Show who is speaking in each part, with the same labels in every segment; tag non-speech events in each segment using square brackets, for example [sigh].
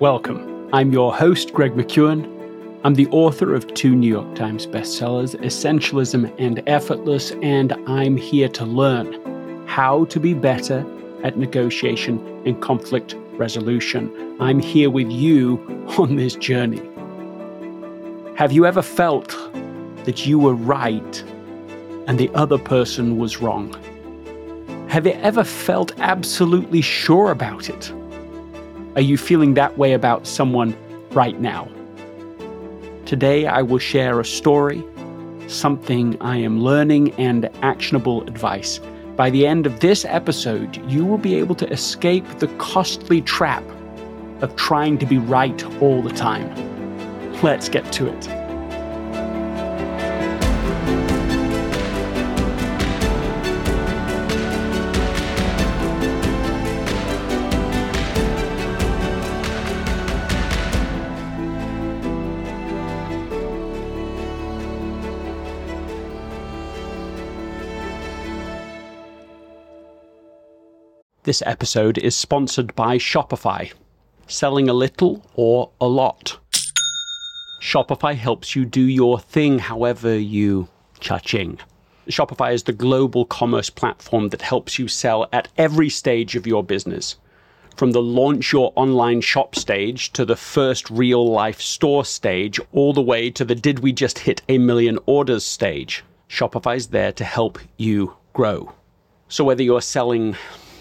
Speaker 1: Welcome. I'm your host, Greg McKeown. I'm the author of two New York Times bestsellers, Essentialism and Effortless, and I'm here to learn how to be better at negotiation and conflict resolution. I'm here with you [laughs] on this journey. Have you ever felt that you were right and the other person was wrong? Have you ever felt absolutely sure about it? Are you feeling that way about someone right now? Today, I will share a story, something I am learning, and actionable advice. By the end of this episode, you will be able to escape the costly trap of trying to be right all the time. Let's get to it. This episode is sponsored by Shopify. Selling a little or a lot. Shopify helps you do your thing however you cha-ching. Shopify is the global commerce platform that helps you sell at every stage of your business. From the launch your online shop stage to the first real life store stage, all the way to the did we just hit a million orders stage. Shopify's there to help you grow. So whether you're selling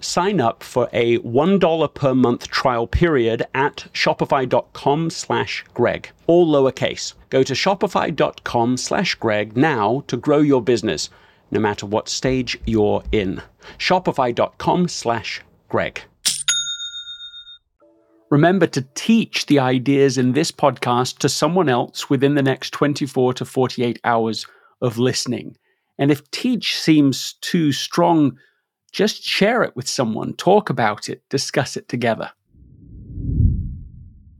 Speaker 1: sign up for a $1 per month trial period at shopify.com slash greg all lowercase. Go to shopify.com slash greg now to grow your business no matter what stage you're in. Shopify.com slash greg. Remember to teach the ideas in this podcast to someone else within the next 24 to 48 hours of listening. And if teach seems too strong just share it with someone, talk about it, discuss it together.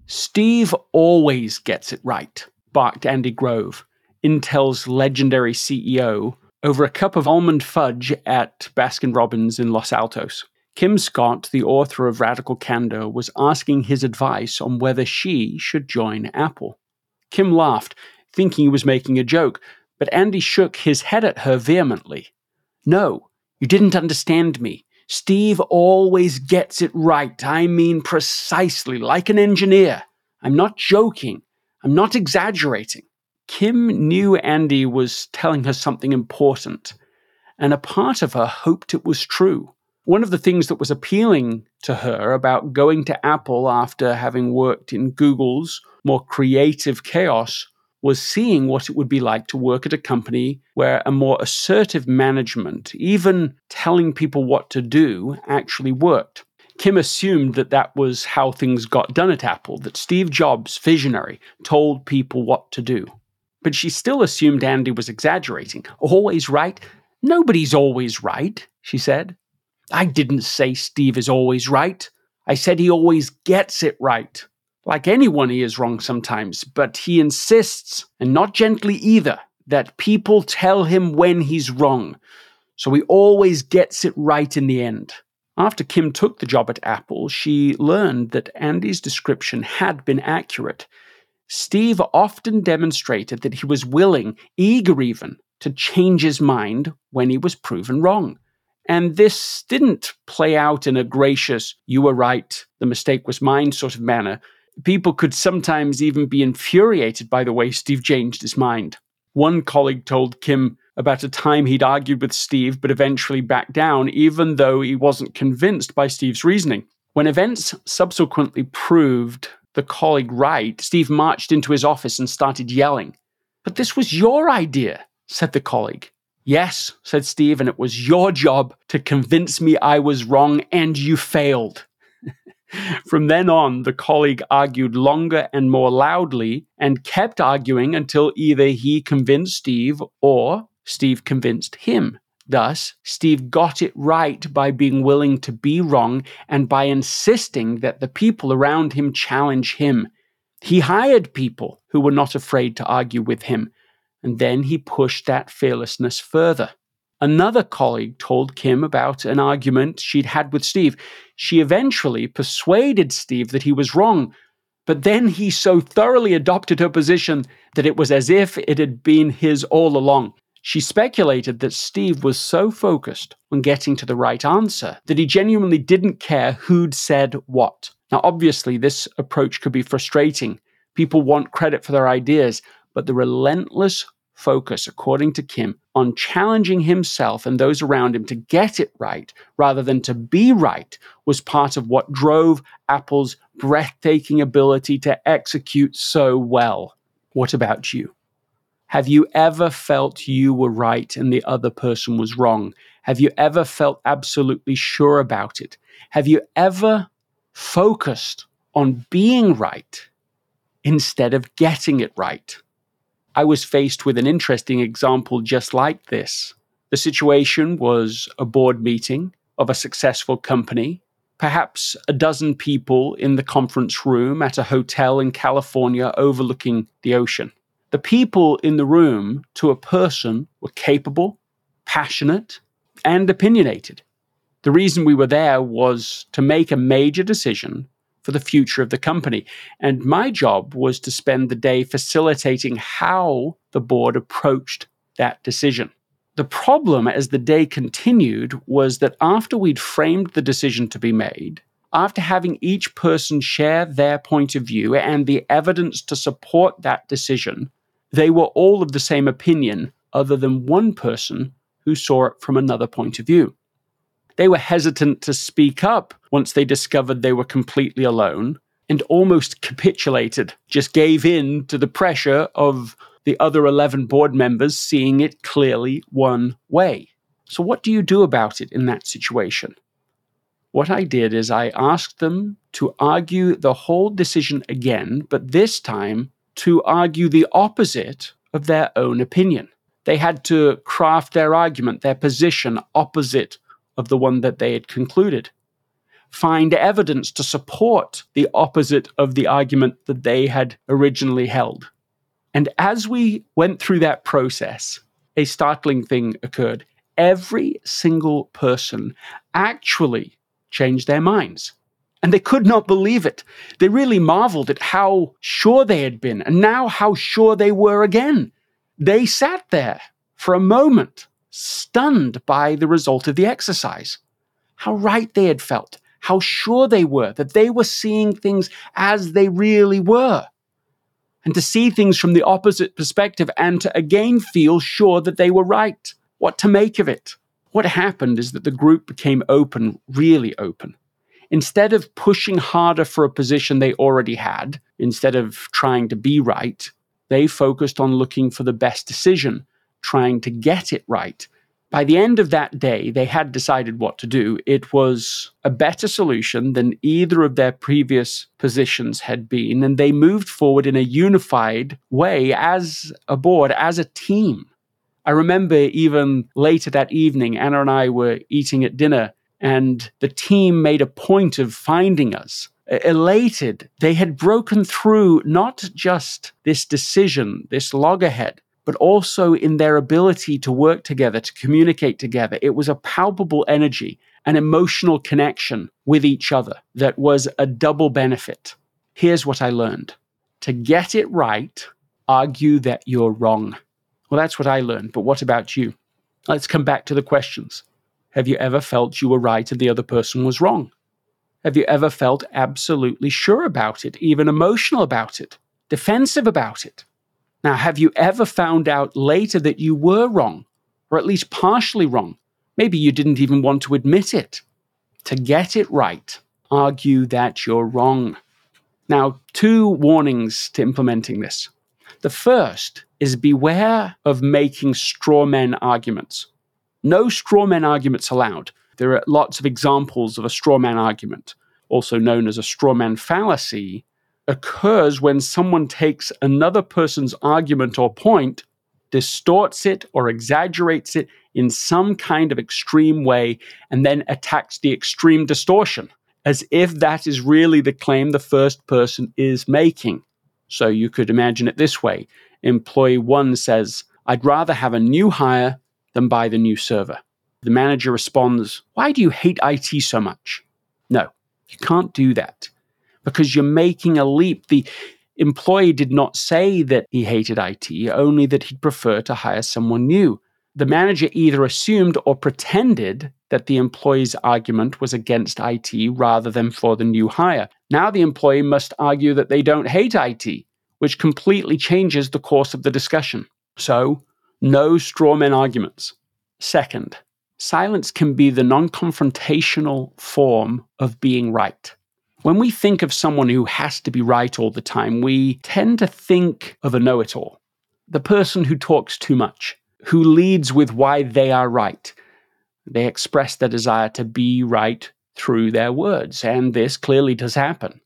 Speaker 1: Steve always gets it right, barked Andy Grove, Intel's legendary CEO, over a cup of almond fudge at Baskin Robbins in Los Altos. Kim Scott, the author of Radical Candor, was asking his advice on whether she should join Apple. Kim laughed, thinking he was making a joke, but Andy shook his head at her vehemently. No, you didn't understand me. Steve always gets it right. I mean, precisely, like an engineer. I'm not joking. I'm not exaggerating. Kim knew Andy was telling her something important, and a part of her hoped it was true. One of the things that was appealing to her about going to Apple after having worked in Google's more creative chaos was seeing what it would be like to work at a company where a more assertive management, even telling people what to do, actually worked. Kim assumed that that was how things got done at Apple, that Steve Jobs, visionary, told people what to do. But she still assumed Andy was exaggerating. Always right? Nobody's always right, she said. I didn't say Steve is always right. I said he always gets it right. Like anyone, he is wrong sometimes, but he insists, and not gently either, that people tell him when he's wrong. So he always gets it right in the end. After Kim took the job at Apple, she learned that Andy's description had been accurate. Steve often demonstrated that he was willing, eager even, to change his mind when he was proven wrong. And this didn't play out in a gracious, you were right, the mistake was mine sort of manner. People could sometimes even be infuriated by the way Steve changed his mind. One colleague told Kim about a time he'd argued with Steve but eventually backed down, even though he wasn't convinced by Steve's reasoning. When events subsequently proved the colleague right, Steve marched into his office and started yelling. But this was your idea, said the colleague. Yes, said Steve, and it was your job to convince me I was wrong, and you failed. From then on, the colleague argued longer and more loudly and kept arguing until either he convinced Steve or Steve convinced him. Thus, Steve got it right by being willing to be wrong and by insisting that the people around him challenge him. He hired people who were not afraid to argue with him, and then he pushed that fearlessness further. Another colleague told Kim about an argument she'd had with Steve. She eventually persuaded Steve that he was wrong, but then he so thoroughly adopted her position that it was as if it had been his all along. She speculated that Steve was so focused on getting to the right answer that he genuinely didn't care who'd said what. Now, obviously, this approach could be frustrating. People want credit for their ideas, but the relentless focus, according to Kim, on challenging himself and those around him to get it right rather than to be right was part of what drove Apple's breathtaking ability to execute so well. What about you? Have you ever felt you were right and the other person was wrong? Have you ever felt absolutely sure about it? Have you ever focused on being right instead of getting it right? I was faced with an interesting example just like this. The situation was a board meeting of a successful company, perhaps a dozen people in the conference room at a hotel in California overlooking the ocean. The people in the room, to a person, were capable, passionate, and opinionated. The reason we were there was to make a major decision for the future of the company. And my job was to spend the day facilitating how the board approached that decision. The problem as the day continued was that after we'd framed the decision to be made, after having each person share their point of view and the evidence to support that decision, they were all of the same opinion, other than one person who saw it from another point of view. They were hesitant to speak up once they discovered they were completely alone and almost capitulated, just gave in to the pressure of the other 11 board members seeing it clearly one way. So, what do you do about it in that situation? What I did is I asked them to argue the whole decision again, but this time to argue the opposite of their own opinion. They had to craft their argument, their position opposite of the one that they had concluded. Find evidence to support the opposite of the argument that they had originally held. And as we went through that process, a startling thing occurred. Every single person actually changed their minds and they could not believe it. They really marveled at how sure they had been, and now how sure they were again. They sat there for a moment, stunned by the result of the exercise. How right they had felt, how sure they were that they were seeing things as they really were. And to see things from the opposite perspective and to again feel sure that they were right. What to make of it? What happened is that the group became open, really open instead of pushing harder for a position they already had, instead of trying to be right, they focused on looking for the best decision, trying to get it right. By the end of that day, they had decided what to do. It was a better solution than either of their previous positions had been, and they moved forward in a unified way as a board, as a team. I remember even later that evening, Anna and I were eating at dinner, and the team made a point of finding us. Elated, they had broken through not just this decision, this loggerhead, but also in their ability to work together, to communicate together. It was a palpable energy, an emotional connection with each other that was a double benefit. Here's what I learned to get it right, argue that you're wrong. Well, that's what I learned, but what about you? Let's come back to the questions. Have you ever felt you were right and the other person was wrong? Have you ever felt absolutely sure about it, even emotional about it, defensive about it? Now, have you ever found out later that you were wrong, or at least partially wrong? Maybe you didn't even want to admit it. To get it right, argue that you're wrong. Now, two warnings to implementing this. The first is beware of making straw men arguments. No straw men arguments allowed. There are lots of examples of a straw man argument, also known as a straw man fallacy, occurs when someone takes another person's argument or point, distorts it or exaggerates it in some kind of extreme way, and then attacks the extreme distortion as if that is really the claim the first person is making. So you could imagine it this way Employee one says, I'd rather have a new hire than buy the new server. The manager responds, Why do you hate IT so much? No, you can't do that because you're making a leap. The employee did not say that he hated IT, only that he'd prefer to hire someone new. The manager either assumed or pretended that the employee's argument was against IT rather than for the new hire. Now the employee must argue that they don't hate IT, which completely changes the course of the discussion. So, no strawman arguments. Second, silence can be the non confrontational form of being right. When we think of someone who has to be right all the time, we tend to think of a know it all. The person who talks too much, who leads with why they are right. They express their desire to be right through their words, and this clearly does happen.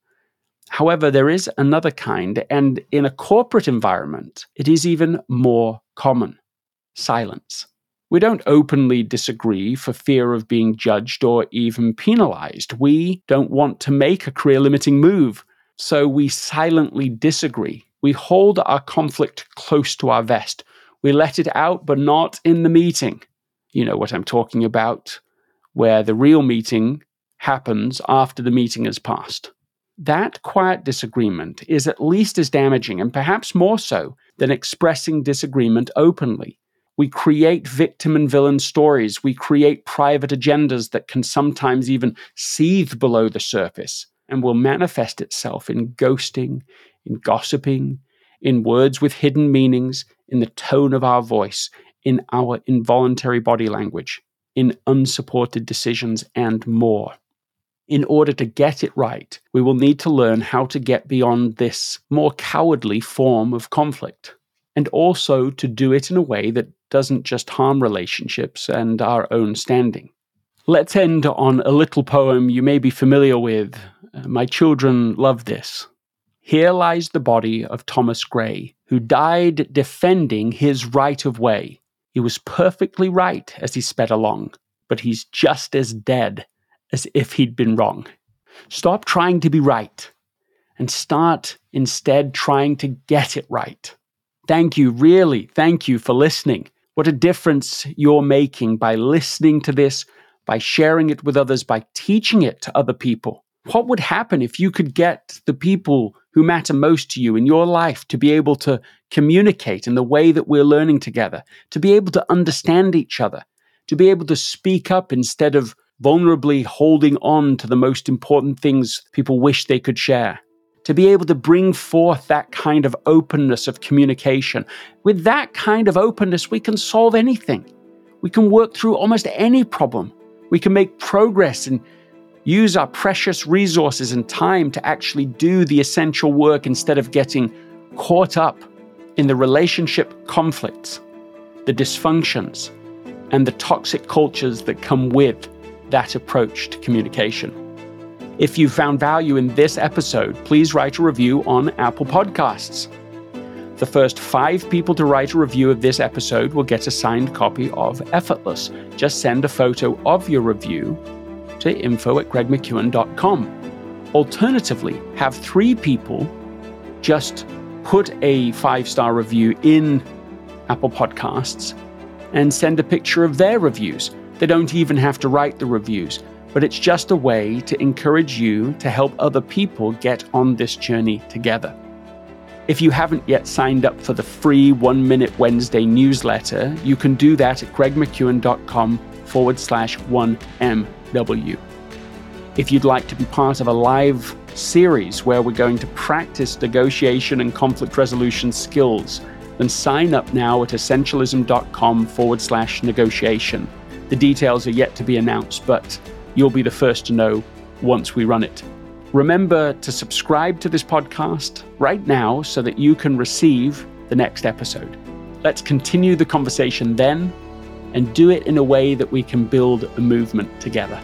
Speaker 1: However, there is another kind, and in a corporate environment, it is even more common silence. We don't openly disagree for fear of being judged or even penalized. We don't want to make a career limiting move, so we silently disagree. We hold our conflict close to our vest. We let it out, but not in the meeting. You know what I'm talking about, where the real meeting happens after the meeting has passed. That quiet disagreement is at least as damaging, and perhaps more so, than expressing disagreement openly. We create victim and villain stories. We create private agendas that can sometimes even seethe below the surface and will manifest itself in ghosting, in gossiping, in words with hidden meanings, in the tone of our voice, in our involuntary body language, in unsupported decisions, and more. In order to get it right, we will need to learn how to get beyond this more cowardly form of conflict and also to do it in a way that doesn't just harm relationships and our own standing. Let's end on a little poem you may be familiar with. Uh, my children love this. Here lies the body of Thomas Gray, who died defending his right of way. He was perfectly right as he sped along, but he's just as dead as if he'd been wrong. Stop trying to be right and start instead trying to get it right. Thank you, really, thank you for listening. What a difference you're making by listening to this, by sharing it with others, by teaching it to other people. What would happen if you could get the people who matter most to you in your life to be able to communicate in the way that we're learning together, to be able to understand each other, to be able to speak up instead of vulnerably holding on to the most important things people wish they could share? To be able to bring forth that kind of openness of communication. With that kind of openness, we can solve anything. We can work through almost any problem. We can make progress and use our precious resources and time to actually do the essential work instead of getting caught up in the relationship conflicts, the dysfunctions, and the toxic cultures that come with that approach to communication. If you found value in this episode, please write a review on Apple Podcasts. The first five people to write a review of this episode will get a signed copy of Effortless. Just send a photo of your review to info at gregmckeown.com. Alternatively, have three people just put a five star review in Apple Podcasts and send a picture of their reviews. They don't even have to write the reviews but it's just a way to encourage you to help other people get on this journey together. If you haven't yet signed up for the free One Minute Wednesday newsletter, you can do that at gregmckeown.com forward slash 1MW. If you'd like to be part of a live series where we're going to practice negotiation and conflict resolution skills, then sign up now at essentialism.com forward slash negotiation. The details are yet to be announced, but you'll be the first to know once we run it. Remember to subscribe to this podcast right now so that you can receive the next episode. Let's continue the conversation then and do it in a way that we can build a movement together.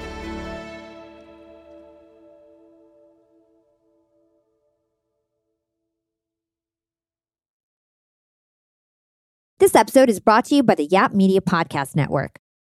Speaker 2: This episode is brought to you by the Yap Media Podcast Network.